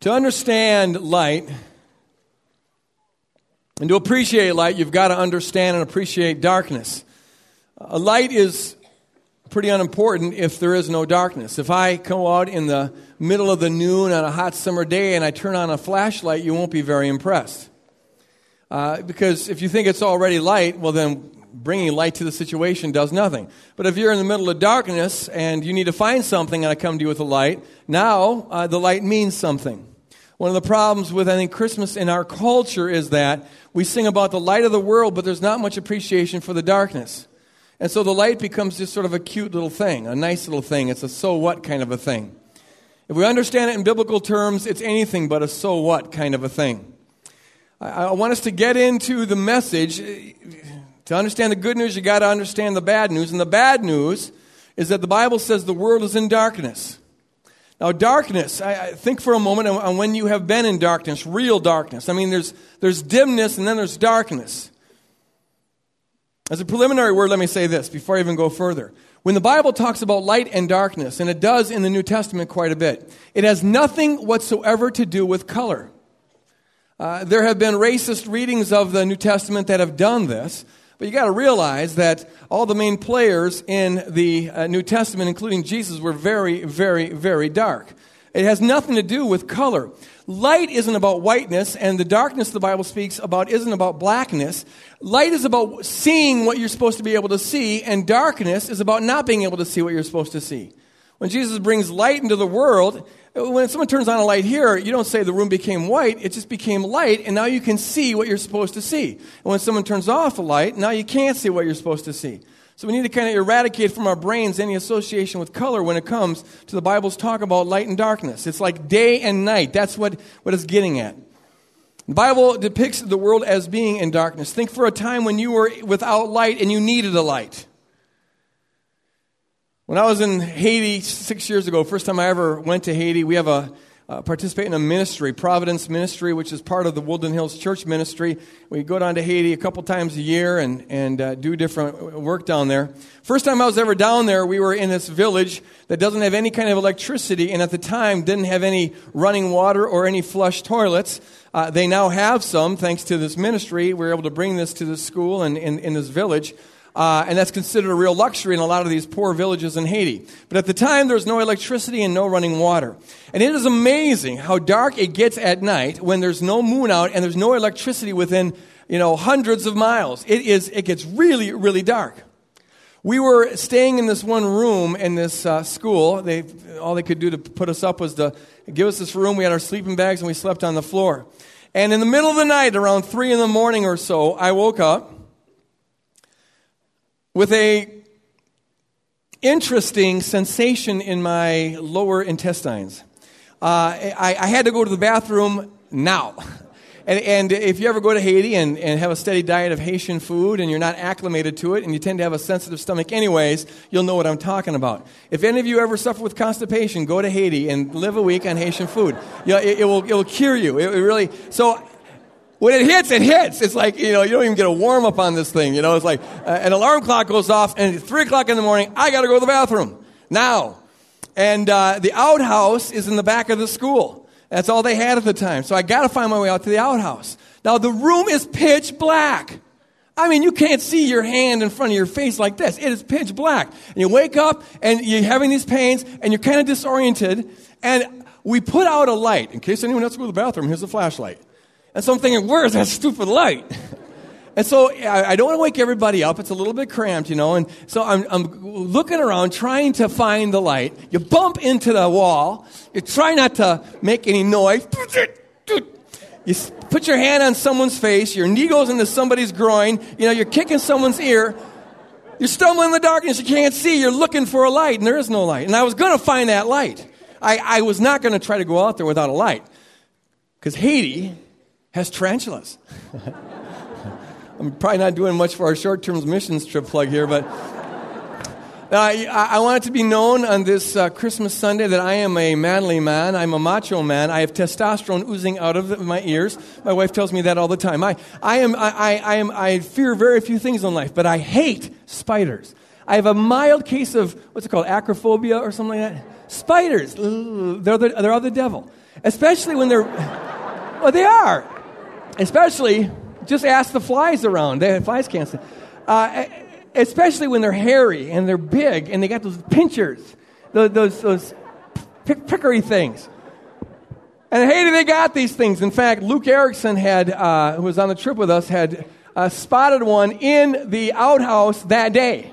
To understand light and to appreciate light, you've got to understand and appreciate darkness. A light is pretty unimportant if there is no darkness. If I go out in the middle of the noon on a hot summer day and I turn on a flashlight, you won't be very impressed. Uh, because if you think it's already light, well, then bringing light to the situation does nothing. But if you're in the middle of darkness and you need to find something and I come to you with a light, now uh, the light means something. One of the problems with, I think, Christmas in our culture is that we sing about the light of the world, but there's not much appreciation for the darkness. And so the light becomes just sort of a cute little thing, a nice little thing. It's a so what kind of a thing. If we understand it in biblical terms, it's anything but a so what kind of a thing. I, want us to get into the message. To understand the good news, you got to understand the bad news. And the bad news is that the Bible says the world is in darkness. Now, darkness, I, I think for a moment on when you have been in darkness, real darkness. I mean, there's, there's dimness and then there's darkness. As a preliminary word, let me say this before I even go further. When the Bible talks about light and darkness, and it does in the New Testament quite a bit, it has nothing whatsoever to do with color. Uh, there have been racist readings of the New Testament that have done this, but you got to realize that all the main players in the uh, New Testament, including Jesus, were very, very, very dark. It has nothing to do with color. Light isn't about whiteness, and the darkness the Bible speaks about isn't about blackness. Light is about seeing what you're supposed to be able to see, and darkness is about not being able to see what you're supposed to see. When Jesus brings light into the world, when someone turns on a light here, you don't say the room became white, it just became light, and now you can see what you're supposed to see. And when someone turns off a light, now you can't see what you're supposed to see. So we need to kind of eradicate from our brains any association with color when it comes to the Bible's talk about light and darkness. It's like day and night. That's what, what it's getting at. The Bible depicts the world as being in darkness. Think for a time when you were without light and you needed a light. When I was in Haiti six years ago, first time I ever went to Haiti, we have a uh, participate in a ministry, Providence Ministry, which is part of the Woodland Hills Church Ministry. We go down to Haiti a couple times a year and, and uh, do different work down there. First time I was ever down there, we were in this village that doesn't have any kind of electricity and at the time didn't have any running water or any flush toilets. Uh, they now have some thanks to this ministry. We were able to bring this to the school and in, in this village. Uh, and that's considered a real luxury in a lot of these poor villages in Haiti. But at the time, there was no electricity and no running water. And it is amazing how dark it gets at night when there's no moon out and there's no electricity within, you know, hundreds of miles. It is, it gets really, really dark. We were staying in this one room in this uh, school. They, all they could do to put us up was to give us this room. We had our sleeping bags and we slept on the floor. And in the middle of the night, around three in the morning or so, I woke up with a interesting sensation in my lower intestines. Uh, I, I, had to go to the bathroom now. And, and, if you ever go to Haiti and, and have a steady diet of Haitian food and you're not acclimated to it and you tend to have a sensitive stomach anyways, you'll know what I'm talking about. If any of you ever suffer with constipation, go to Haiti and live a week on Haitian food. You know, it, it, will, it will cure you. It, it really, so when it hits, it hits. It's like, you know, you don't even get a warm up on this thing. You know, it's like uh, an alarm clock goes off and at 3 o'clock in the morning, I got to go to the bathroom. Now. And uh, the outhouse is in the back of the school. That's all they had at the time. So I got to find my way out to the outhouse. Now the room is pitch black. I mean, you can't see your hand in front of your face like this. It is pitch black. And you wake up and you're having these pains and you're kind of disoriented. And we put out a light. In case anyone has to go to the bathroom, here's a flashlight. And so I'm thinking, where's that stupid light? And so I, don't want to wake everybody up. It's a little bit cramped, you know. And so I'm, I'm looking around trying to find the light. You bump into the wall. You try not to make any noise. You put your hand on someone's face. Your knee goes into somebody's groin. You know, you're kicking someone's ear. You're stumbling in the darkness. You can't see. You're looking for a light, and there is no light. And I was going to find that light. I, I was not going to try to go out there without a light. Because Haiti has tarantulas. I'm probably not doing much for our short term missions trip plug here, but uh, I, I, want it to be known on this uh, Christmas Sunday that I am a manly man. I'm a macho man. I have testosterone oozing out of my ears. My wife tells me that all the time. I, I, am, I, I, am, I fear very few things in life, but I hate spiders. I have a mild case of, what's it called, acrophobia or something like that? Spiders. They're the, they're the devil. Especially when they're, well, they are. Especially, just ask the flies around. They, flies can't stand. Uh, especially when they're hairy and they're big and they got those pinchers, those, those, those pick, prickery things. And hey, they got these things. In fact, Luke Erickson had, uh, who was on the trip with us, had uh, spotted one in the outhouse that day.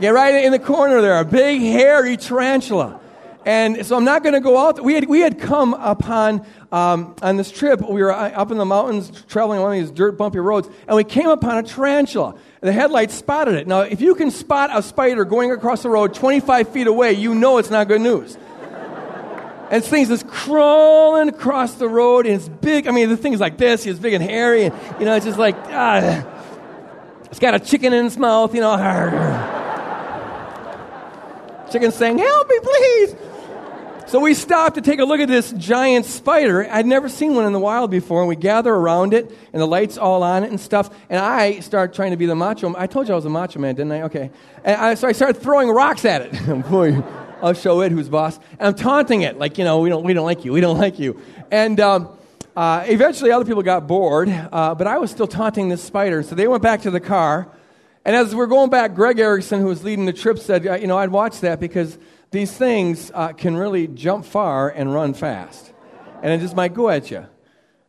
Get right in the corner there, a big hairy tarantula. And so I'm not going to go out. We had, we had come upon, um, on this trip, we were up in the mountains traveling on these dirt bumpy roads, and we came upon a tarantula. The headlights spotted it. Now, if you can spot a spider going across the road 25 feet away, you know it's not good news. And this thing's just crawling across the road, and it's big. I mean, the thing's like this. It's big and hairy, and, you know, it's just like, ah. It's got a chicken in its mouth, you know. Chicken saying, help me, please. So we stopped to take a look at this giant spider. I'd never seen one in the wild before, and we gather around it, and the lights all on it and stuff. And I start trying to be the macho. I told you I was a macho man, didn't I? Okay. I, so I started throwing rocks at it. Boy, I'll show it who's boss. And I'm taunting it, like you know, we don't, we don't like you, we don't like you. And um, uh, eventually, other people got bored, uh, but I was still taunting this spider. So they went back to the car. And as we're going back, Greg Erickson, who was leading the trip, said, You know, I'd watch that because these things uh, can really jump far and run fast. And it just might go at you.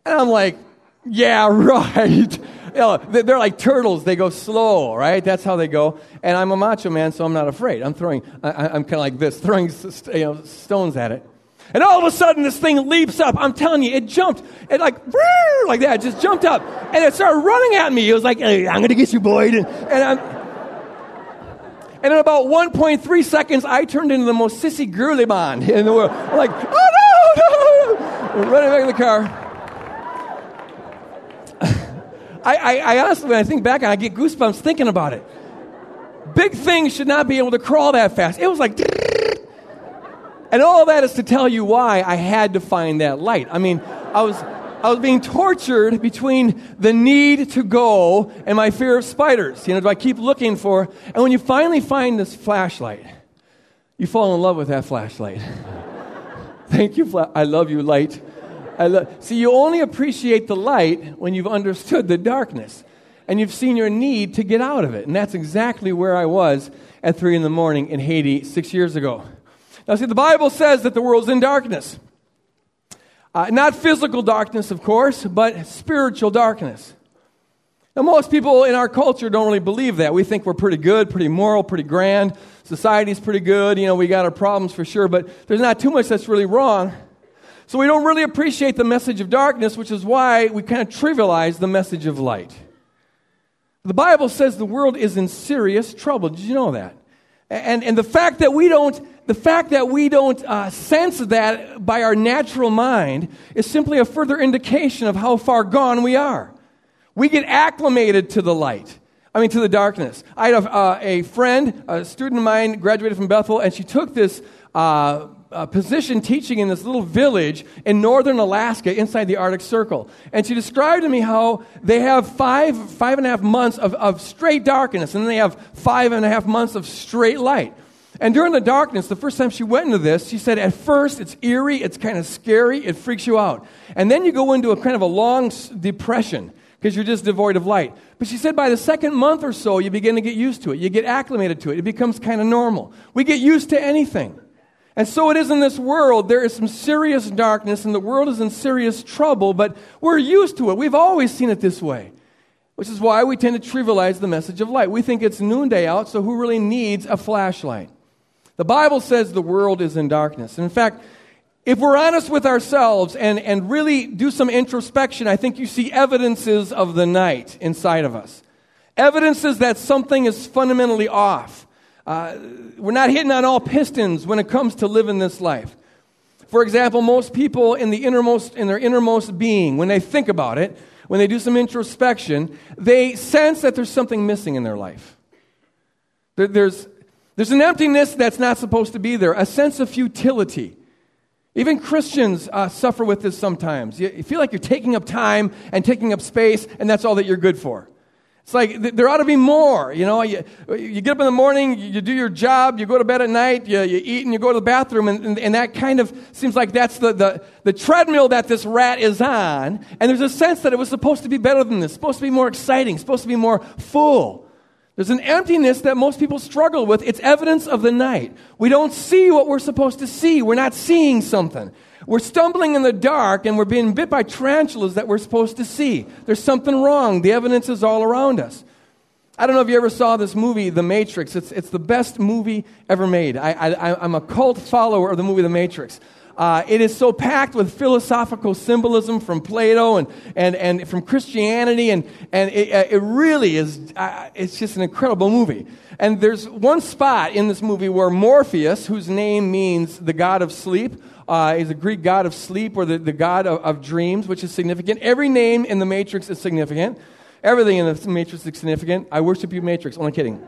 And I'm like, yeah, right. you know, they're like turtles. They go slow, right? That's how they go. And I'm a macho man, so I'm not afraid. I'm throwing, I, am kind of like this, throwing you know, stones at it. And all of a sudden, this thing leaps up. I'm telling you, it jumped. It like, like that, just jumped up. And it started running at me. It was like, hey, I'm going to get you, Boyd. And, and I'm, and in about 1.3 seconds, I turned into the most sissy girly man in the world. I'm like, oh no, no, running back in the car. I, I, I honestly, when I think back, I get goosebumps thinking about it. Big things should not be able to crawl that fast. It was like, and all that is to tell you why I had to find that light. I mean, I was I was being tortured between the need to go and my fear of spiders. You know, do I keep looking for? And when you finally find this flashlight, you fall in love with that flashlight. Thank you, fla- I love you, light. I lo- See, you only appreciate the light when you've understood the darkness and you've seen your need to get out of it. And that's exactly where I was at 3 in the morning in Haiti six years ago. Now, see, the Bible says that the world's in darkness. Uh, not physical darkness, of course, but spiritual darkness. Now, most people in our culture don't really believe that. We think we're pretty good, pretty moral, pretty grand. Society's pretty good. You know, we got our problems for sure, but there's not too much that's really wrong. So we don't really appreciate the message of darkness, which is why we kind of trivialize the message of light. The Bible says the world is in serious trouble. Did you know that? And, and the fact that we don't the fact that we don't uh, sense that by our natural mind is simply a further indication of how far gone we are. We get acclimated to the light. I mean, to the darkness. I had a, uh, a friend, a student of mine, graduated from Bethel, and she took this uh, uh, position teaching in this little village in northern Alaska inside the Arctic Circle. And she described to me how they have five, five and a half months of, of straight darkness, and then they have five and a half months of straight light. And during the darkness, the first time she went into this, she said, at first it's eerie, it's kind of scary, it freaks you out. And then you go into a kind of a long depression because you're just devoid of light. But she said by the second month or so, you begin to get used to it. You get acclimated to it. It becomes kind of normal. We get used to anything. And so it is in this world. There is some serious darkness, and the world is in serious trouble, but we're used to it. We've always seen it this way, which is why we tend to trivialize the message of light. We think it's noonday out, so who really needs a flashlight? The Bible says the world is in darkness. And in fact, if we're honest with ourselves and, and really do some introspection, I think you see evidences of the night inside of us. Evidences that something is fundamentally off. Uh, we're not hitting on all pistons when it comes to living this life. For example, most people in the innermost in their innermost being, when they think about it, when they do some introspection, they sense that there's something missing in their life. There, there's there's an emptiness that's not supposed to be there, a sense of futility. Even Christians uh, suffer with this sometimes. You, feel like you're taking up time and taking up space, and that's all that you're good for. It's like there ought to be more. You know, you, you get up in the morning, you do your job, you go to bed at night, you, you eat, and you go to the bathroom, and, and, and, that kind of seems like that's the, the, the treadmill that this rat is on. And there's a sense that it was supposed to be better than this, supposed to be more exciting, supposed to be more full. There's an emptiness that most people struggle with. It's evidence of the night. We don't see what we're supposed to see. We're not seeing something. We're stumbling in the dark and we're being bit by tarantulas that we're supposed to see. There's something wrong. The evidence is all around us. I don't know if you ever saw this movie, The Matrix. It's, it's the best movie ever made. I, I, I'm a cult follower of the movie The Matrix. Uh, it is so packed with philosophical symbolism from Plato and, and, and from Christianity, and, and it, uh, it really is, uh, it's just an incredible movie. And there's one spot in this movie where Morpheus, whose name means the god of sleep, uh, is a Greek god of sleep or the, the god of, of dreams, which is significant. Every name in the Matrix is significant. Everything in the Matrix is significant. I worship you, Matrix. Only kidding.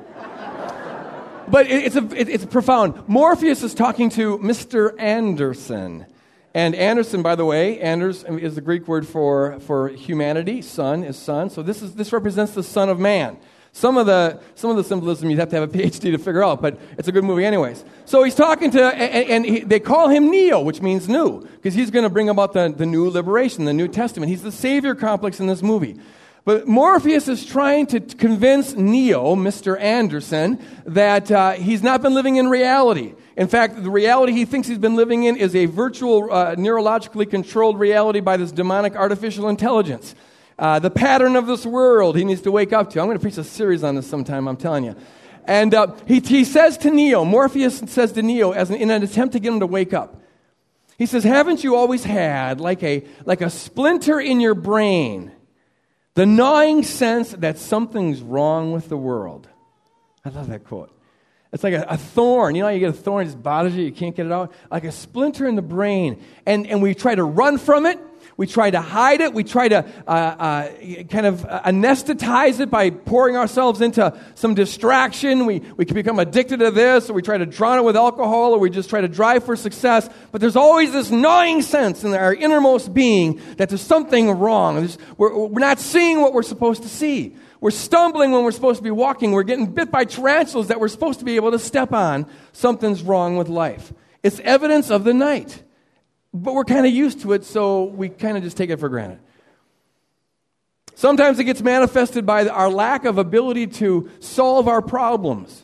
But it, it's, a, it, it's profound. Morpheus is talking to Mr. Anderson. And Anderson, by the way, Anders is the Greek word for, for humanity. Son is son. So this, is, this represents the Son of Man. Some of the, some of the symbolism you'd have to have a PhD to figure out, but it's a good movie anyways. So he's talking to, and, and he, they call him Neo, which means new, because he's going to bring about the, the new liberation, the New Testament. He's the savior complex in this movie. But Morpheus is trying to convince Neo, Mr. Anderson, that uh, he's not been living in reality. In fact, the reality he thinks he's been living in is a virtual, uh, neurologically controlled reality by this demonic artificial intelligence. Uh, the pattern of this world he needs to wake up to. I'm going to preach a series on this sometime, I'm telling you. And uh, he, he says to Neo, Morpheus says to Neo, as an, in an attempt to get him to wake up, he says, Haven't you always had like a, like a splinter in your brain, the gnawing sense that something's wrong with the world? I love that quote. It's like a, a, thorn. You know, you get a thorn, it just bothers you, you can't get it out. Like a splinter in the brain. And, and we try to run from it, we try to hide it. We try to uh, uh, kind of anesthetize it by pouring ourselves into some distraction. We, we can become addicted to this, or we try to drown it with alcohol, or we just try to drive for success. But there's always this gnawing sense in our innermost being that there's something wrong. we're, we're not seeing what we're supposed to see. We're stumbling when we're supposed to be walking. We're getting bit by tarantulas that we're supposed to be able to step on. Something's wrong with life. It's evidence of the night. But we're kind of used to it, so we kind of just take it for granted. Sometimes it gets manifested by our lack of ability to solve our problems.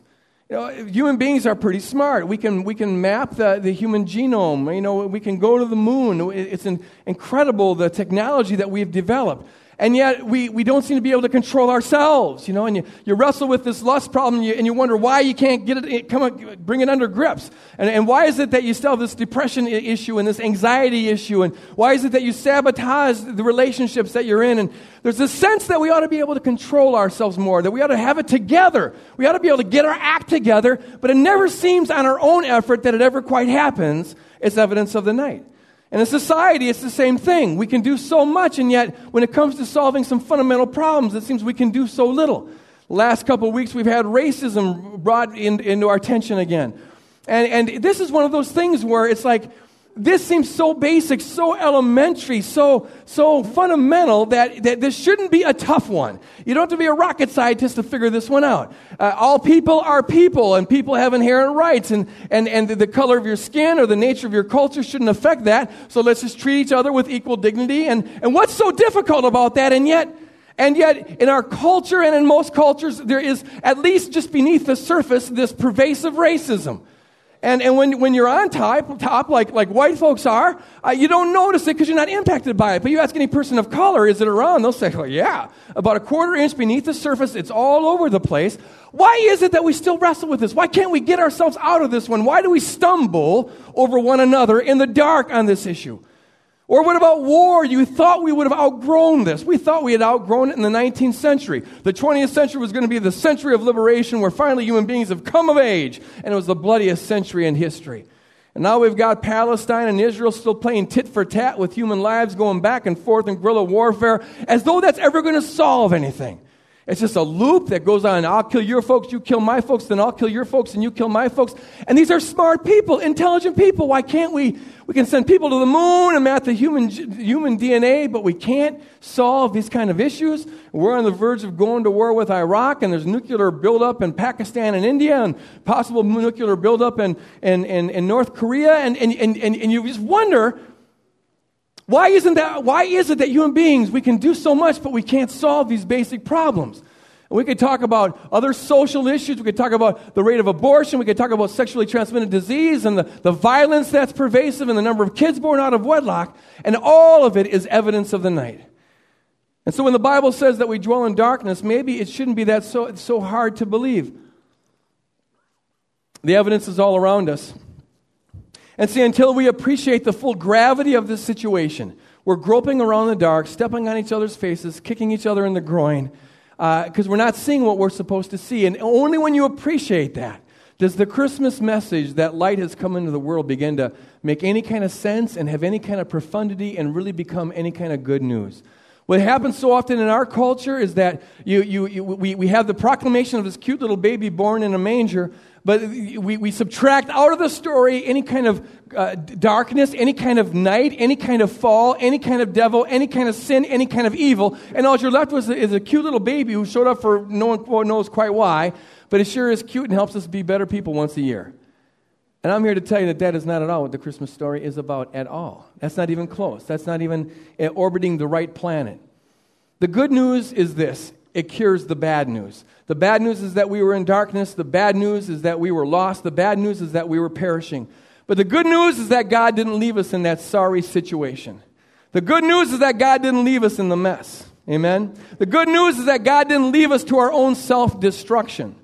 You know, human beings are pretty smart. We can, we can map the, the human genome. You know, we can go to the moon. It's an, incredible the technology that we've developed. And yet we, we don't seem to be able to control ourselves, you know, and you, you wrestle with this lust problem and you, and you wonder why you can't get it, come, bring it under grips. And, and why is it that you still have this depression issue and this anxiety issue? And why is it that you sabotage the relationships that you're in? And there's a sense that we ought to be able to control ourselves more, that we ought to have it together. We ought to be able to get our act together, but it never seems on our own effort that it ever quite happens. It's evidence of the night. And in society, it's the same thing. We can do so much, and yet when it comes to solving some fundamental problems, it seems we can do so little. Last couple of weeks, we've had racism brought in, into our attention again. And, and this is one of those things where it's like this seems so basic, so elementary, so, so fundamental that, that this shouldn't be a tough one. You don't have to be a rocket scientist to figure this one out. Uh, all people are people, and people have inherent rights, and, and, and the color of your skin or the nature of your culture shouldn't affect that. So let's just treat each other with equal dignity. And, and what's so difficult about that? And yet, and yet, in our culture and in most cultures, there is, at least just beneath the surface, this pervasive racism. And, and when, when you're on top, top like, like white folks are, uh, you don't notice it because you're not impacted by it. But you ask any person of color, is it around? They'll say, well, yeah. About a quarter inch beneath the surface, it's all over the place. Why is it that we still wrestle with this? Why can't we get ourselves out of this one? Why do we stumble over one another in the dark on this issue? Or what about war? You thought we would have outgrown this. We thought we had outgrown it in the 19th century. The 20th century was going to be the century of liberation where finally human beings have come of age. And it was the bloodiest century in history. And now we've got Palestine and Israel still playing tit for tat with human lives going back and forth in guerrilla warfare as though that's ever going to solve anything. It's just a loop that goes on. I'll kill your folks, you kill my folks, then I'll kill your folks, and you kill my folks. And these are smart people, intelligent people. Why can't we? We can send people to the moon and map the human, human DNA, but we can't solve these kind of issues. We're on the verge of going to war with Iraq, and there's nuclear buildup in Pakistan and India, and possible nuclear buildup in, in, in, in North Korea. And, and, and, and, and you just wonder why isn't that, why is it that human beings, we can do so much, but we can't solve these basic problems? We could talk about other social issues. We could talk about the rate of abortion. We could talk about sexually transmitted disease and the, the violence that's pervasive and the number of kids born out of wedlock. And all of it is evidence of the night. And so when the Bible says that we dwell in darkness, maybe it shouldn't be that so, so hard to believe. The evidence is all around us. And see, until we appreciate the full gravity of this situation, we're groping around in the dark, stepping on each other's faces, kicking each other in the groin, because uh, we're not seeing what we're supposed to see. And only when you appreciate that does the Christmas message that light has come into the world begin to make any kind of sense and have any kind of profundity and really become any kind of good news. What happens so often in our culture is that you, you, you, we, we have the proclamation of this cute little baby born in a manger, but we, we subtract out of the story any kind of uh, darkness, any kind of night, any kind of fall, any kind of devil, any kind of sin, any kind of evil. And all you're left with is a cute little baby who showed up for no one knows quite why, but it sure is cute and helps us be better people once a year. And I'm here to tell you that that is not at all what the Christmas story is about at all. That's not even close. That's not even uh, orbiting the right planet. The good news is this it cures the bad news. The bad news is that we were in darkness. The bad news is that we were lost. The bad news is that we were perishing. But the good news is that God didn't leave us in that sorry situation. The good news is that God didn't leave us in the mess. Amen? The good news is that God didn't leave us to our own self destruction.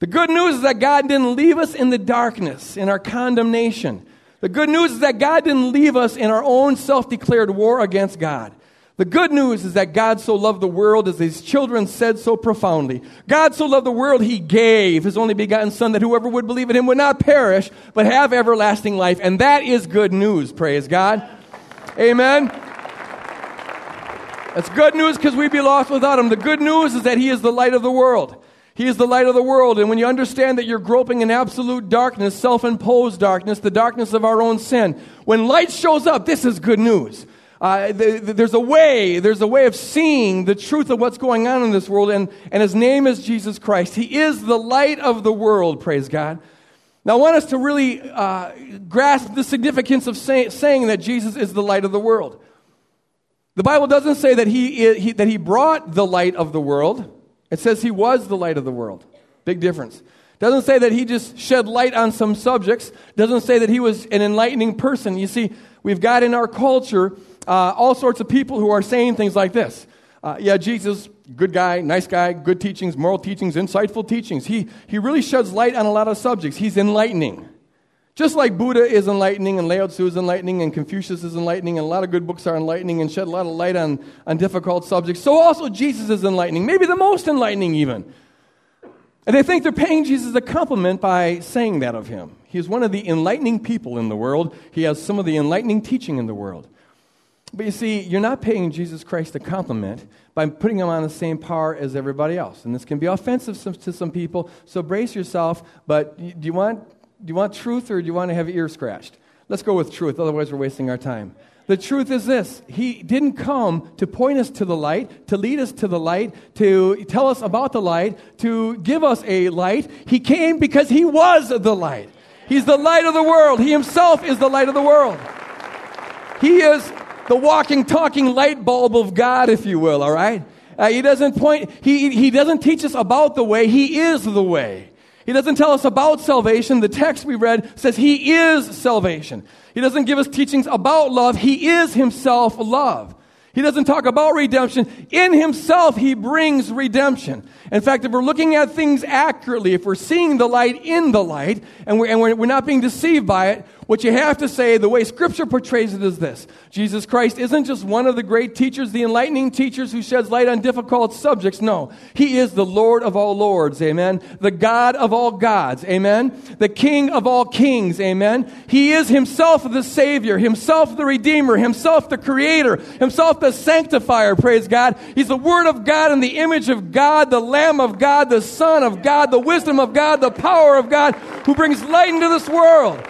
The good news is that God didn't leave us in the darkness, in our condemnation. The good news is that God didn't leave us in our own self declared war against God. The good news is that God so loved the world, as his children said so profoundly. God so loved the world, he gave his only begotten Son, that whoever would believe in him would not perish, but have everlasting life. And that is good news, praise God. Amen. That's good news because we'd be lost without him. The good news is that he is the light of the world. He is the light of the world. And when you understand that you're groping in absolute darkness, self imposed darkness, the darkness of our own sin, when light shows up, this is good news. Uh, the, the, there's a way, there's a way of seeing the truth of what's going on in this world, and, and his name is Jesus Christ. He is the light of the world, praise God. Now, I want us to really uh, grasp the significance of say, saying that Jesus is the light of the world. The Bible doesn't say that he, he, that he brought the light of the world, it says he was the light of the world. Big difference. Doesn't say that he just shed light on some subjects. Doesn't say that he was an enlightening person. You see, we've got in our culture uh, all sorts of people who are saying things like this. Uh, yeah, Jesus, good guy, nice guy, good teachings, moral teachings, insightful teachings. He, he really sheds light on a lot of subjects. He's enlightening. Just like Buddha is enlightening, and Lao Tzu is enlightening, and Confucius is enlightening, and a lot of good books are enlightening and shed a lot of light on, on difficult subjects, so also Jesus is enlightening, maybe the most enlightening even. And they think they're paying Jesus a compliment by saying that of him. He is one of the enlightening people in the world. He has some of the enlightening teaching in the world. But you see, you're not paying Jesus Christ a compliment by putting him on the same par as everybody else. And this can be offensive to some people, so brace yourself. But do you want, do you want truth or do you want to have your ear scratched? Let's go with truth, otherwise, we're wasting our time. The truth is this He didn't come to point us to the light, to lead us to the light, to tell us about the light, to give us a light. He came because He was the light. He's the light of the world. He Himself is the light of the world. He is the walking, talking light bulb of God, if you will, all right? Uh, he doesn't point, he, he doesn't teach us about the way, he is the way. He doesn't tell us about salvation. The text we read says he is salvation. He doesn't give us teachings about love. He is himself love. He doesn't talk about redemption. In himself, he brings redemption. In fact, if we're looking at things accurately, if we're seeing the light in the light, and we're, and we're, we're not being deceived by it, What you have to say, the way Scripture portrays it, is this Jesus Christ isn't just one of the great teachers, the enlightening teachers who sheds light on difficult subjects. No, He is the Lord of all lords. Amen. The God of all gods. Amen. The King of all kings. Amen. He is Himself the Savior, Himself the Redeemer, Himself the Creator, Himself the Sanctifier. Praise God. He's the Word of God and the image of God, the Lamb of God, the Son of God, the wisdom of God, the power of God, who brings light into this world.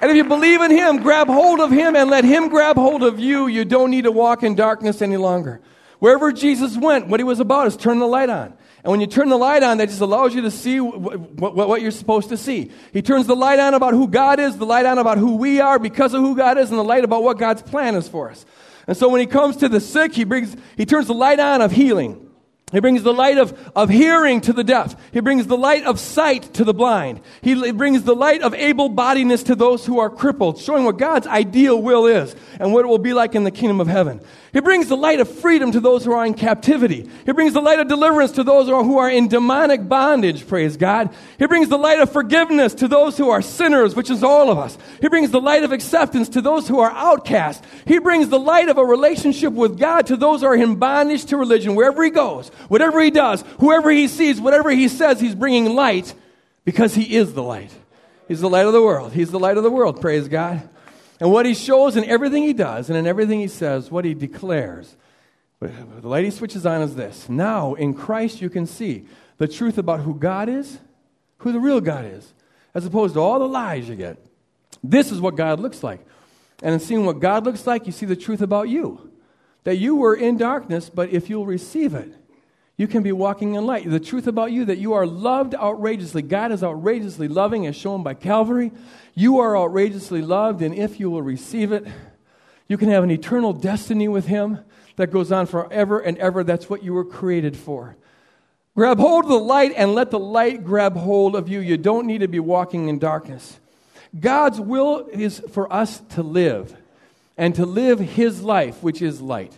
And if you believe in Him, grab hold of Him and let Him grab hold of you. You don't need to walk in darkness any longer. Wherever Jesus went, what He was about is turn the light on. And when you turn the light on, that just allows you to see what, you're supposed to see. He turns the light on about who God is, the light on about who we are because of who God is, and the light about what God's plan is for us. And so when he comes to the sick, he brings, he turns the light on of healing. He brings the light of, of hearing to the deaf. He brings the light of sight to the blind. He brings the light of able bodiness to those who are crippled, showing what God's ideal will is and what it will be like in the kingdom of heaven. He brings the light of freedom to those who are in captivity. He brings the light of deliverance to those who are in demonic bondage, praise God. He brings the light of forgiveness to those who are sinners, which is all of us. He brings the light of acceptance to those who are outcast. He brings the light of a relationship with God to those who are in bondage to religion. Wherever he goes, whatever he does, whoever he sees, whatever he says, he's bringing light because he is the light. He's the light of the world. He's the light of the world, praise God. And what he shows in everything he does and in everything he says, what he declares, the light he switches on is this. Now, in Christ, you can see the truth about who God is, who the real God is, as opposed to all the lies you get. This is what God looks like. And in seeing what God looks like, you see the truth about you. That you were in darkness, but if you'll receive it, you can be walking in light. The truth about you that you are loved outrageously. God is outrageously loving, as shown by Calvary. You are outrageously loved, and if you will receive it, you can have an eternal destiny with Him that goes on forever and ever. That's what you were created for. Grab hold of the light and let the light grab hold of you. You don't need to be walking in darkness. God's will is for us to live and to live His life, which is light.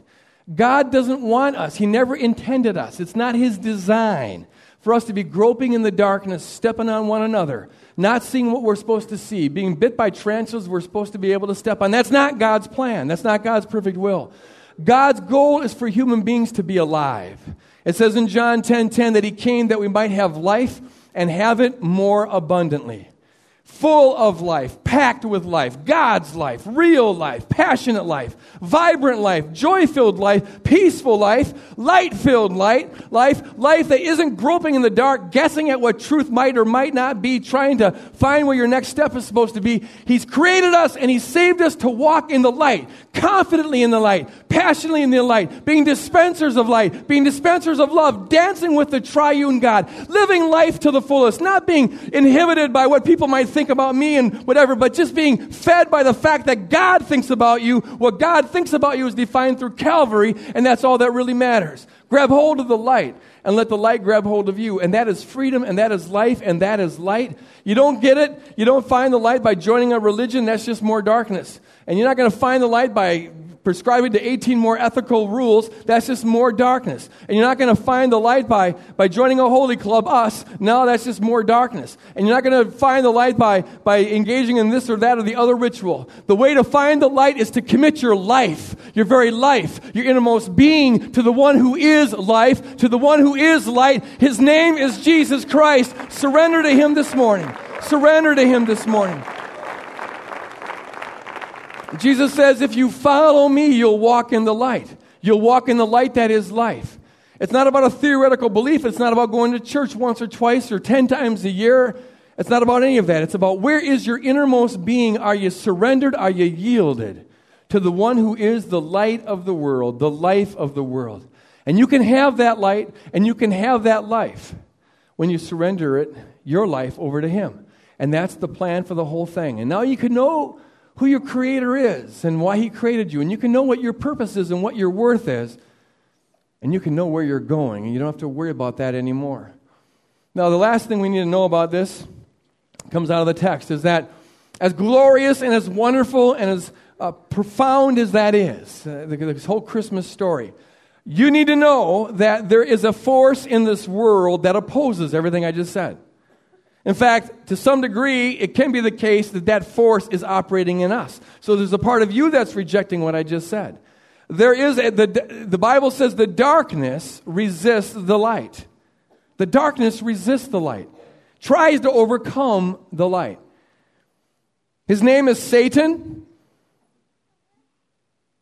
God doesn't want us. He never intended us. It's not His design for us to be groping in the darkness, stepping on one another, not seeing what we're supposed to see, being bit by tarantulas we're supposed to be able to step on. That's not God's plan. That's not God's perfect will. God's goal is for human beings to be alive. It says in John 10:10 10, 10, that he came that we might have life and have it more abundantly full of life, packed with life, God's life, real life, passionate life, vibrant life, joy filled life, peaceful life, light filled light, life, life that isn't groping in the dark, guessing at what truth might or might not be, trying to find where your next step is supposed to be. He's created us and He saved us to walk in the light, confidently in the light, passionately in the light, being dispensers of light, being dispensers of love, dancing with the triune God, living life to the fullest, not being inhibited by what people might think about me and whatever, but just being fed by the fact that God thinks about you. What God thinks about you is defined through Calvary, and that's all that really matters. Grab hold of the light and let the light grab hold of you. And that is freedom, and that is life, and that is light. You don't get it. You don't find the light by joining a religion. That's just more darkness. And you're not going to find the light by prescribing to 18 more ethical rules, that's just more darkness. And you're not going to find the light by, by joining a holy club, us. No, that's just more darkness. And you're not going to find the light by, by engaging in this or that or the other ritual. The way to find the light is to commit your life, your very life, your innermost being to the one who is life, to the one who is light. His name is Jesus Christ. Surrender to him this morning. Surrender to him this morning. Jesus says, if you follow me, you'll walk in the light. You'll walk in the light that is life. It's not about a theoretical belief. It's not about going to church once or twice or 10 times a year. It's not about any of that. It's about where is your innermost being? Are you surrendered? Are you yielded to the one who is the light of the world, the life of the world? And you can have that light and you can have that life when you surrender it, your life, over to Him. And that's the plan for the whole thing. And now you can know who your Creator is and why He created you. And you can know what your purpose is and what your worth is. And you can know where you're going. And you don't have to worry about that anymore. Now, the last thing we need to know about this comes out of the text is that as glorious and as wonderful and as uh, profound as that is, uh, this whole Christmas story, you need to know that there is a force in this world that opposes everything I just said. In fact, to some degree, it can be the case that that force is operating in us. So there's a part of you that's rejecting what I just said. There is a, the, the Bible says the darkness resists the light. The darkness resists the light, tries to overcome the light. His name is Satan.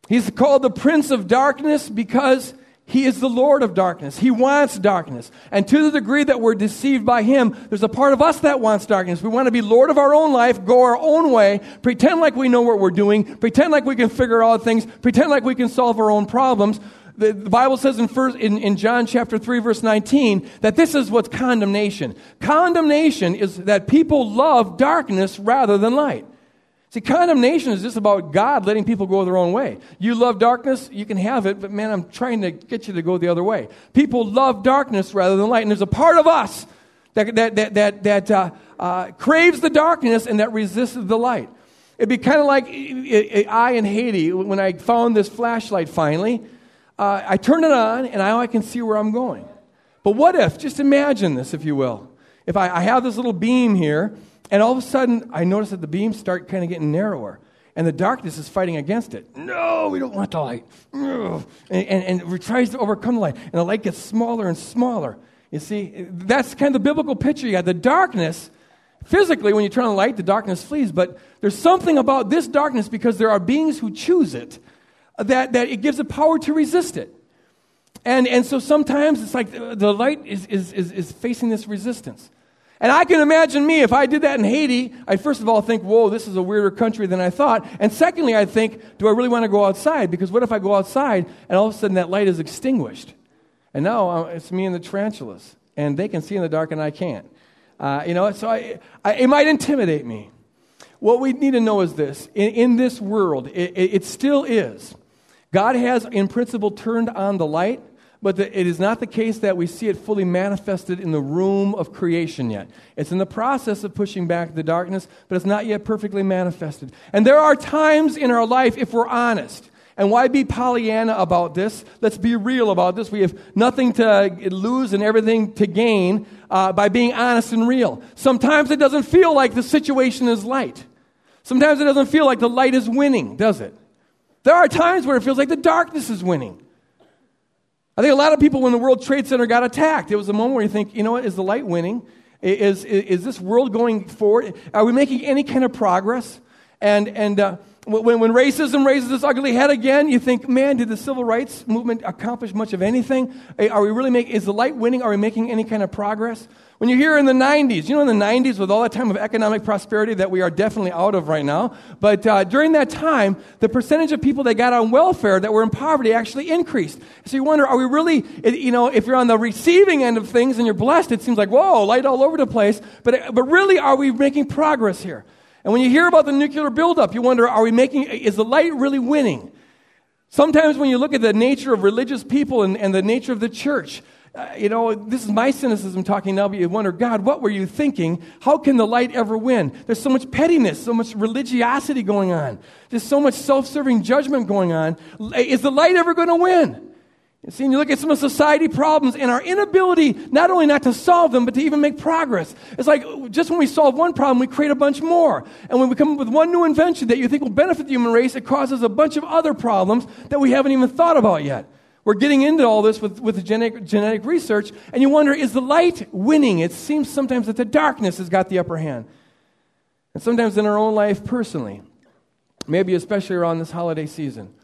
He's called the Prince of Darkness because he is the Lord of darkness. He wants darkness. And to the degree that we're deceived by Him, there's a part of us that wants darkness. We want to be Lord of our own life, go our own way, pretend like we know what we're doing, pretend like we can figure out things, pretend like we can solve our own problems. The, the Bible says in, first, in, in John chapter 3, verse 19, that this is what's condemnation. Condemnation is that people love darkness rather than light. See, condemnation is just about God letting people go their own way. You love darkness, you can have it, but man, I'm trying to get you to go the other way. People love darkness rather than light, and there's a part of us that, that, that, that, that uh, uh, craves the darkness and that resists the light. It'd be kind of like I in Haiti, when I found this flashlight finally, uh, I turn it on and now I can see where I'm going. But what if, just imagine this, if you will. If I, I have this little beam here, and all of a sudden, I notice that the beams start kind of getting narrower. And the darkness is fighting against it. No, we don't want the light. And, and, and it tries to overcome the light. And the light gets smaller and smaller. You see, that's kind of the biblical picture you got. The darkness, physically, when you turn on the light, the darkness flees. But there's something about this darkness because there are beings who choose it that, that it gives the power to resist it. And, and so sometimes it's like the light is, is, is, is facing this resistance. And I can imagine me, if I did that in Haiti, I'd first of all think, whoa, this is a weirder country than I thought. And secondly, I'd think, do I really want to go outside? Because what if I go outside and all of a sudden that light is extinguished? And now uh, it's me and the tarantulas. And they can see in the dark and I can't. Uh, you know, so I, I, it might intimidate me. What we need to know is this in, in this world, it, it still is. God has, in principle, turned on the light but the, it is not the case that we see it fully manifested in the room of creation yet. It's in the process of pushing back the darkness, but it's not yet perfectly manifested. And there are times in our life, if we're honest, and why be Pollyanna about this? Let's be real about this. We have nothing to lose and everything to gain uh, by being honest and real. Sometimes it doesn't feel like the situation is light. Sometimes it doesn't feel like the light is winning, does it? There are times where it feels like the darkness is winning. I think a lot of people, when the World Trade Center got attacked, it was a moment where you think, you know what, is the light winning? Is, is, is this world going forward? Are we making any kind of progress? And, and uh, when, when racism raises its ugly head again, you think, man, did the civil rights movement accomplish much of anything? Are we really making, is the light winning? Are we making any kind of progress? When you hear in the 90s, you know, in the 90s, with all that time of economic prosperity that we are definitely out of right now, but uh, during that time, the percentage of people that got on welfare that were in poverty actually increased. So you wonder, are we really, you know, if you're on the receiving end of things and you're blessed, it seems like, whoa, light all over the place. But, but really, are we making progress here? And when you hear about the nuclear buildup, you wonder, are we making, is the light really winning? Sometimes when you look at the nature of religious people and, and the nature of the church, uh, you know, this is my cynicism talking now, but you wonder, God, what were you thinking? How can the light ever win? There's so much pettiness, so much religiosity going on. There's so much self serving judgment going on. Is the light ever going to win? You see, and you look at some of society problems and our inability not only not to solve them, but to even make progress. It's like just when we solve one problem, we create a bunch more. And when we come up with one new invention that you think will benefit the human race, it causes a bunch of other problems that we haven't even thought about yet. We're getting into all this with, with genetic, genetic research, and you wonder is the light winning? It seems sometimes that the darkness has got the upper hand. And sometimes in our own life personally, maybe especially around this holiday season.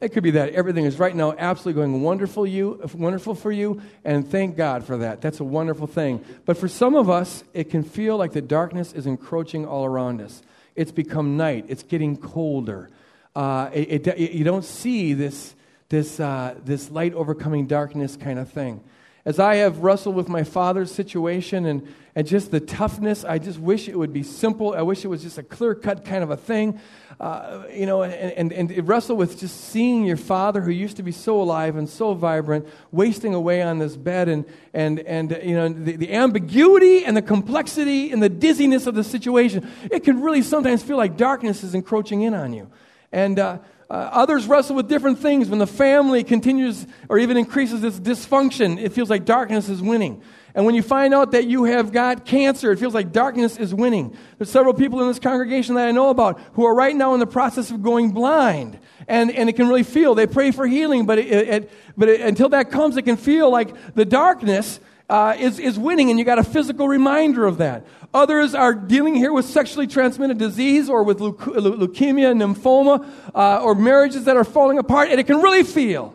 It could be that everything is right now absolutely going wonderful, you, wonderful for you, and thank God for that. That's a wonderful thing. But for some of us, it can feel like the darkness is encroaching all around us. It's become night, it's getting colder. Uh, it, it, you don't see this this, uh, this light overcoming darkness kind of thing. As I have wrestled with my father's situation and, and just the toughness, I just wish it would be simple. I wish it was just a clear cut kind of a thing. Uh, you know, and, and, and wrestle with just seeing your father, who used to be so alive and so vibrant, wasting away on this bed, and, and, and you know, the, the ambiguity and the complexity and the dizziness of the situation. It can really sometimes feel like darkness is encroaching in on you. And uh, Uh, others wrestle with different things. When the family continues or even increases its dysfunction, it feels like darkness is winning. And when you find out that you have got cancer, it feels like darkness is winning. There's several people in this congregation that I know about who are right now in the process of going blind. And, and it can really feel, they pray for healing, but, it, it, but it, until that comes, it can feel like the darkness uh, is, is winning, and you got a physical reminder of that. Others are dealing here with sexually transmitted disease or with leukemia, lymphoma, uh, or marriages that are falling apart, and it can really feel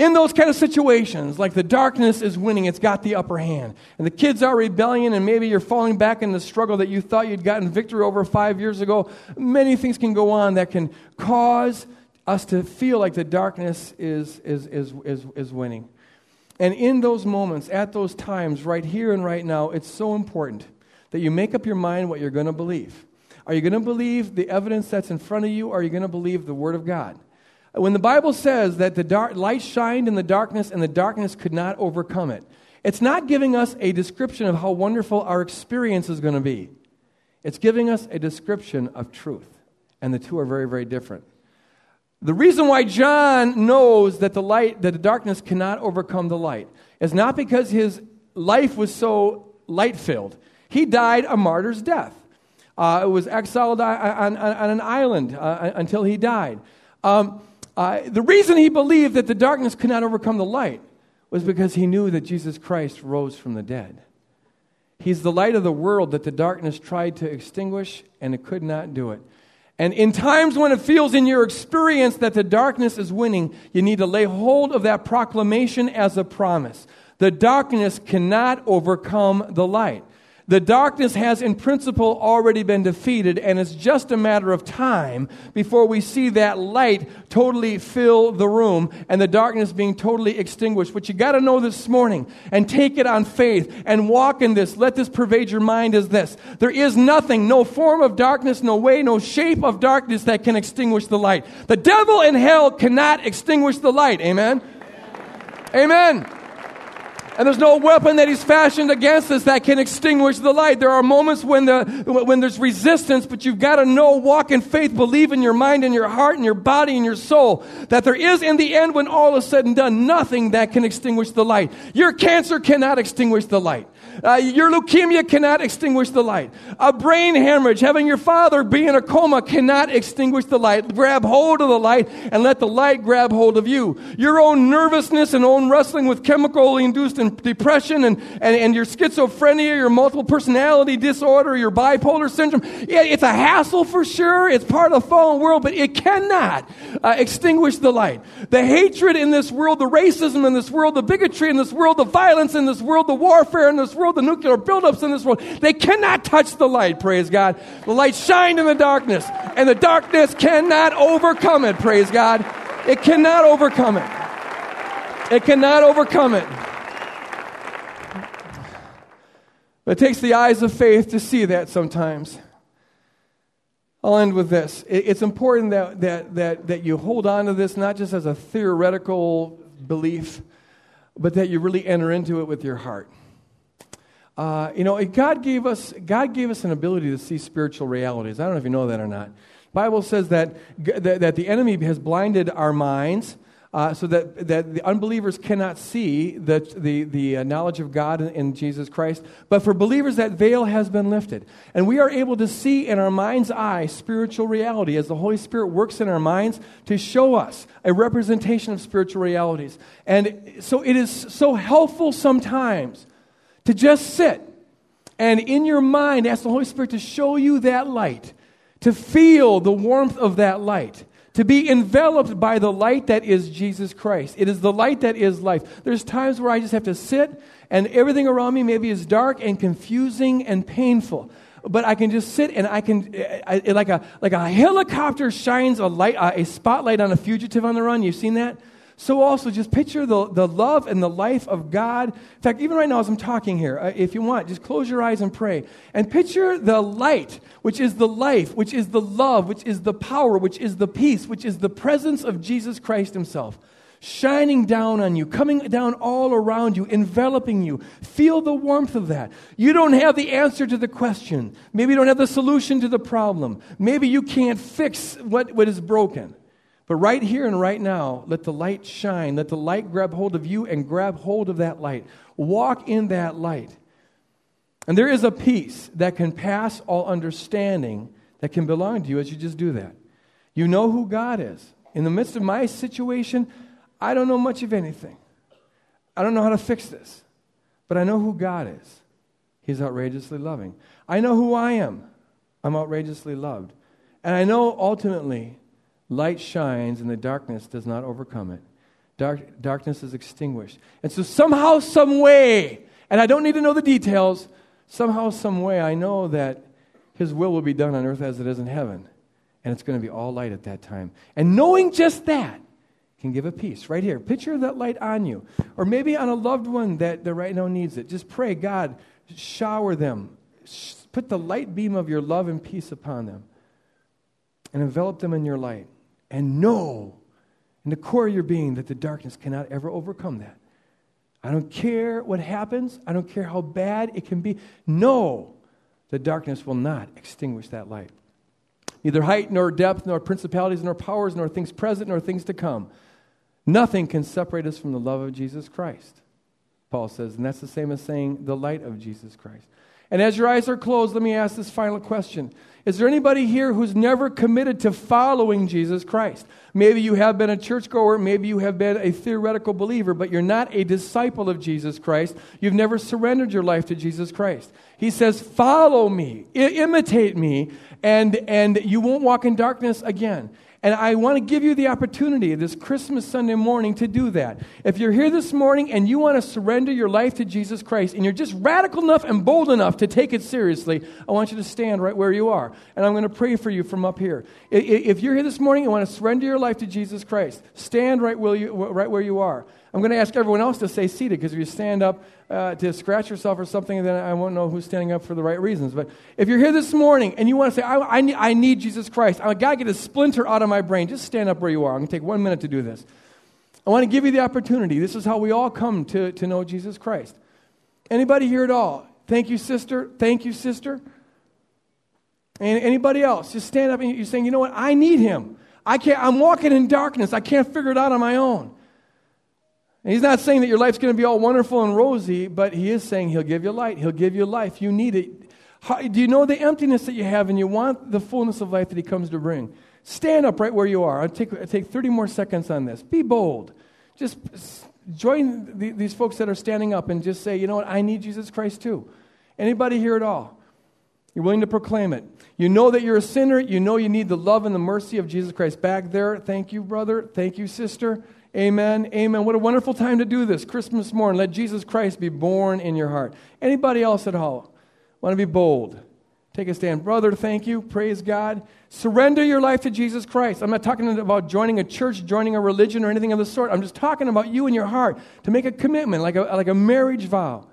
in those kind of situations, like the darkness is winning, it's got the upper hand. And the kids are rebellion, and maybe you're falling back in the struggle that you thought you'd gotten victory over five years ago. Many things can go on that can cause us to feel like the darkness is, is, is, is, is winning. And in those moments, at those times, right here and right now, it's so important that you make up your mind what you're going to believe. Are you going to believe the evidence that's in front of you, are you going to believe the Word of God? When the Bible says that the dark, light shined in the darkness and the darkness could not overcome it, it's not giving us a description of how wonderful our experience is going to be. It's giving us a description of truth. And the two are very, very different. The reason why John knows that the light, that the darkness cannot overcome the light, is not because his life was so light filled. He died a martyr's death. Uh, was exiled on, on, on an island uh, until he died. Um, uh, the reason he believed that the darkness could not overcome the light was because he knew that Jesus Christ rose from the dead. He's the light of the world that the darkness tried to extinguish, and it could not do it. And in times when it feels in your experience that the darkness is winning, you need to lay hold of that proclamation as a promise. The darkness cannot overcome the light. The darkness has, in principle, already been defeated, and it's just a matter of time before we see that light totally fill the room and the darkness being totally extinguished. What you got to know this morning and take it on faith and walk in this, let this pervade your mind is this. There is nothing, no form of darkness, no way, no shape of darkness that can extinguish the light. The devil in hell cannot extinguish the light. Amen? Amen. And there's no weapon that he's fashioned against us that can extinguish the light. There are moments when, the, when there's resistance, but you've got to know, walk in faith, believe in your mind and your heart and your body and your soul that there is in the end, when all is said and done, nothing that can extinguish the light. Your cancer cannot extinguish the light. Uh, your leukemia cannot extinguish the light. A brain hemorrhage, having your father be in a coma, cannot extinguish the light. Grab hold of the light and let the light grab hold of you. Your own nervousness and own wrestling with chemical induced depression and, and, and your schizophrenia, your multiple personality disorder, your bipolar syndrome. Yeah, it's a hassle for sure. It's part of the fallen world, but it cannot uh, extinguish the light. The hatred in this world, the racism in this world, the bigotry in this world, the violence in this world, the warfare in this world, world, the nuclear buildups in this world, they cannot touch the light, praise God. The light shined in the darkness, and the darkness cannot overcome it, praise God. It cannot overcome it. It cannot overcome it. But it takes the eyes of faith to see that sometimes. I'll end with this. It's important that, that, that, that you hold on to this not just as a theoretical belief, but that you really enter into it with your heart. Uh, you know, God gave us God gave us an ability to see spiritual realities. I don't know if you know that or not. Bible says that that, that the enemy has blinded our minds. Uh, so that, that the unbelievers cannot see the, the, the uh, knowledge of God in, in, Jesus Christ. But for believers, that veil has been lifted. And we are able to see in our mind's eye spiritual reality as the Holy Spirit works in our minds to show us a representation of spiritual realities. And so it is so helpful sometimes to just sit and in your mind ask the Holy Spirit to show you that light, to feel the warmth of that light, to be enveloped by the light that is Jesus Christ. It is the light that is life. There's times where I just have to sit and everything around me maybe is dark and confusing and painful. But I can just sit and I can, I, like, a, like a helicopter shines a light, a spotlight on a fugitive on the run. You've seen that? So also just picture the, the love and the life of God. In fact, even right now as I'm talking here, uh, if you want, just close your eyes and pray. And picture the light, which is the life, which is the love, which is the power, which is the peace, which is the presence of Jesus Christ himself. Shining down on you, coming down all around you, enveloping you. Feel the warmth of that. You don't have the answer to the question. Maybe you don't have the solution to the problem. Maybe you can't fix what, what is broken. But right here and right now, let the light shine. Let the light grab hold of you and grab hold of that light. Walk in that light. And there is a peace that can pass all understanding that can belong to you as you just do that. You know who God is. In the midst of my situation, I don't know much of anything. I don't know how to fix this, but I know who God is. He's outrageously loving. I know who I am. I'm outrageously loved. And I know ultimately light shines and the darkness does not overcome it. Dark, darkness is extinguished. And so, somehow, some way, and I don't need to know the details, somehow, some way, I know that His will will be done on earth as it is in heaven. And it's going to be all light at that time. And knowing just that can give a peace right here. Picture that light on you, or maybe on a loved one that, that right now needs it. Just pray, God, shower them. Put the light beam of your love and peace upon them and envelop them in your light. And know in the core of your being that the darkness cannot ever overcome that. I don't care what happens, I don't care how bad it can be. Know the darkness will not extinguish that light. Neither height nor depth, nor principalities nor powers, nor things present nor things to come. Nothing can separate us from the love of Jesus Christ, Paul says. And that's the same as saying the light of Jesus Christ. And as your eyes are closed, let me ask this final question. Is there anybody here who's never committed to following Jesus Christ? Maybe you have been a churchgoer, maybe you have been a theoretical believer, but you're not a disciple of Jesus Christ. You've never surrendered your life to Jesus Christ. He says, Follow me, I- imitate me, and, and you won't walk in darkness again. And I want to give you the opportunity this Christmas Sunday morning to do that. If you're here this morning and you want to surrender your life to Jesus Christ and you're just radical enough and bold enough to take it seriously, I want you to stand right where you are. And I'm going to pray for you from up here. If you're here this morning and want to surrender your life to Jesus Christ, stand right where you, are. I'm going to ask everyone else to stay seated because if you stand up uh, to scratch yourself or something, then I won't know who's standing up for the right reasons. But if you're here this morning and you want to say, I, I, need, I need Jesus Christ, I got to get a splinter out of my brain, just stand up where you are. I'm going to take one minute to do this. I want to give you the opportunity. This is how we all come to, to know Jesus Christ. Anybody here at all? Thank you, sister. Thank you, sister. And anybody else? Just stand up and you're saying, you know what? I need him. I can't, I'm walking in darkness. I can't figure it out on my own. And he's not saying that your life's going to be all wonderful and rosy, but he is saying he'll give you light. He'll give you life. You need it. How, do you know the emptiness that you have and you want the fullness of life that he comes to bring? Stand up right where you are. I'll take, I'll take 30 more seconds on this. Be bold. Just join the, these folks that are standing up and just say, you know what, I need Jesus Christ too. Anybody here at all? You're willing to proclaim it. You know that you're a sinner. You know you need the love and the mercy of Jesus Christ. Back there, thank you, brother. Thank you, sister. Amen. Amen. What a wonderful time to do this. Christmas morning. Let Jesus Christ be born in your heart. Anybody else at all want to be bold? Take a stand. Brother, thank you. Praise God. Surrender your life to Jesus Christ. I'm not talking about joining a church, joining a religion, or anything of the sort. I'm just talking about you and your heart to make a commitment, like a, like a marriage vow.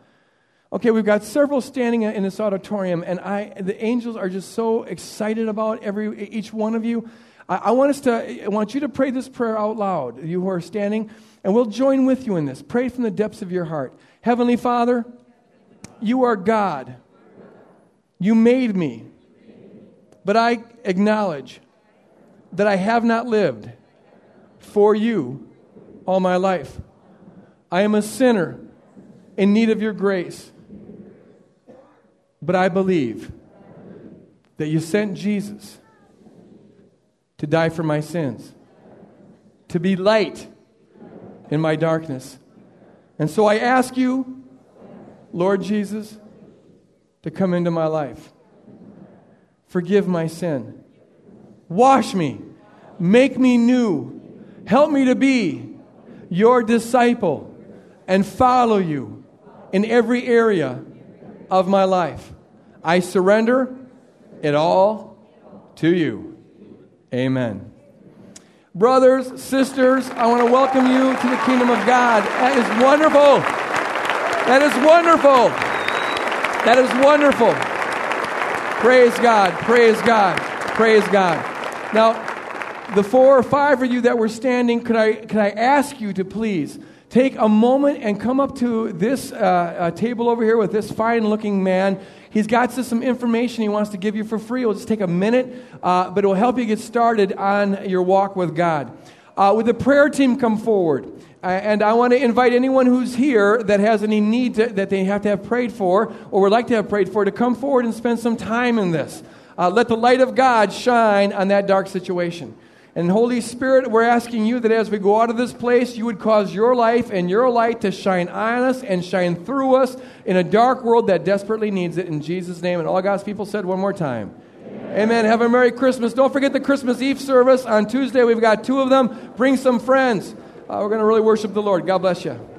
Okay, we've got several standing in this auditorium, and I, the angels are just so excited about every, each one of you. I, I, want us to, I want you to pray this prayer out loud, you who are standing, and we'll join with you in this. Pray from the depths of your heart. Heavenly Father, you are God. You made me. But I acknowledge that I have not lived for you all my life. I am a sinner in need of your grace. But I believe that you sent Jesus to die for my sins, to be light in my darkness. And so I ask you, Lord Jesus, to come into my life. Forgive my sin. Wash me. Make me new. Help me to be your disciple and follow you in every area of my life. I surrender it all to you. Amen. Brothers, sisters, I want to welcome you to the kingdom of God. That is wonderful. That is wonderful. That is wonderful. Praise God. Praise God. Praise God. Now, the four or five of you that were standing, could I, could I ask you to please take a moment and come up to this uh, uh, table over here with this fine looking man. He's got some information he wants to give you for free. It'll just take a minute, uh, but it will help you get started on your walk with God. Uh, would the prayer team come forward? Uh, and I want to invite anyone who's here that has any need to, that they have to have prayed for or would like to have prayed for to come forward and spend some time in this. Uh, let the light of God shine on that dark situation. And Holy Spirit, we're asking you that as we go out of this place, you would cause your life and your light to shine on us and shine through us in a dark world that desperately needs it. In Jesus' name. And all God's people said one more time. Amen. Amen. Have a Merry Christmas. Don't forget the Christmas Eve service on Tuesday. We've got two of them. Bring some friends. Uh, we're going to really worship the Lord. God bless you.